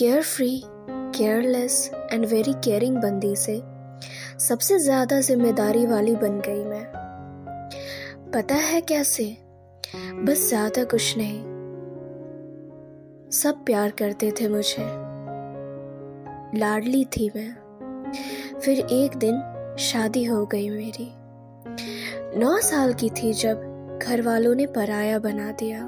Carefree careless and very caring बंदी से सबसे ज़्यादा ज़िम्मेदारी वाली बन गई मैं। पता है कैसे? बस ज़्यादा कुछ नहीं। सब प्यार करते थे मुझे। लाडली थी मैं। फिर एक दिन शादी हो गई मेरी। नौ साल की थी जब घर वालों ने पराया बना दिया।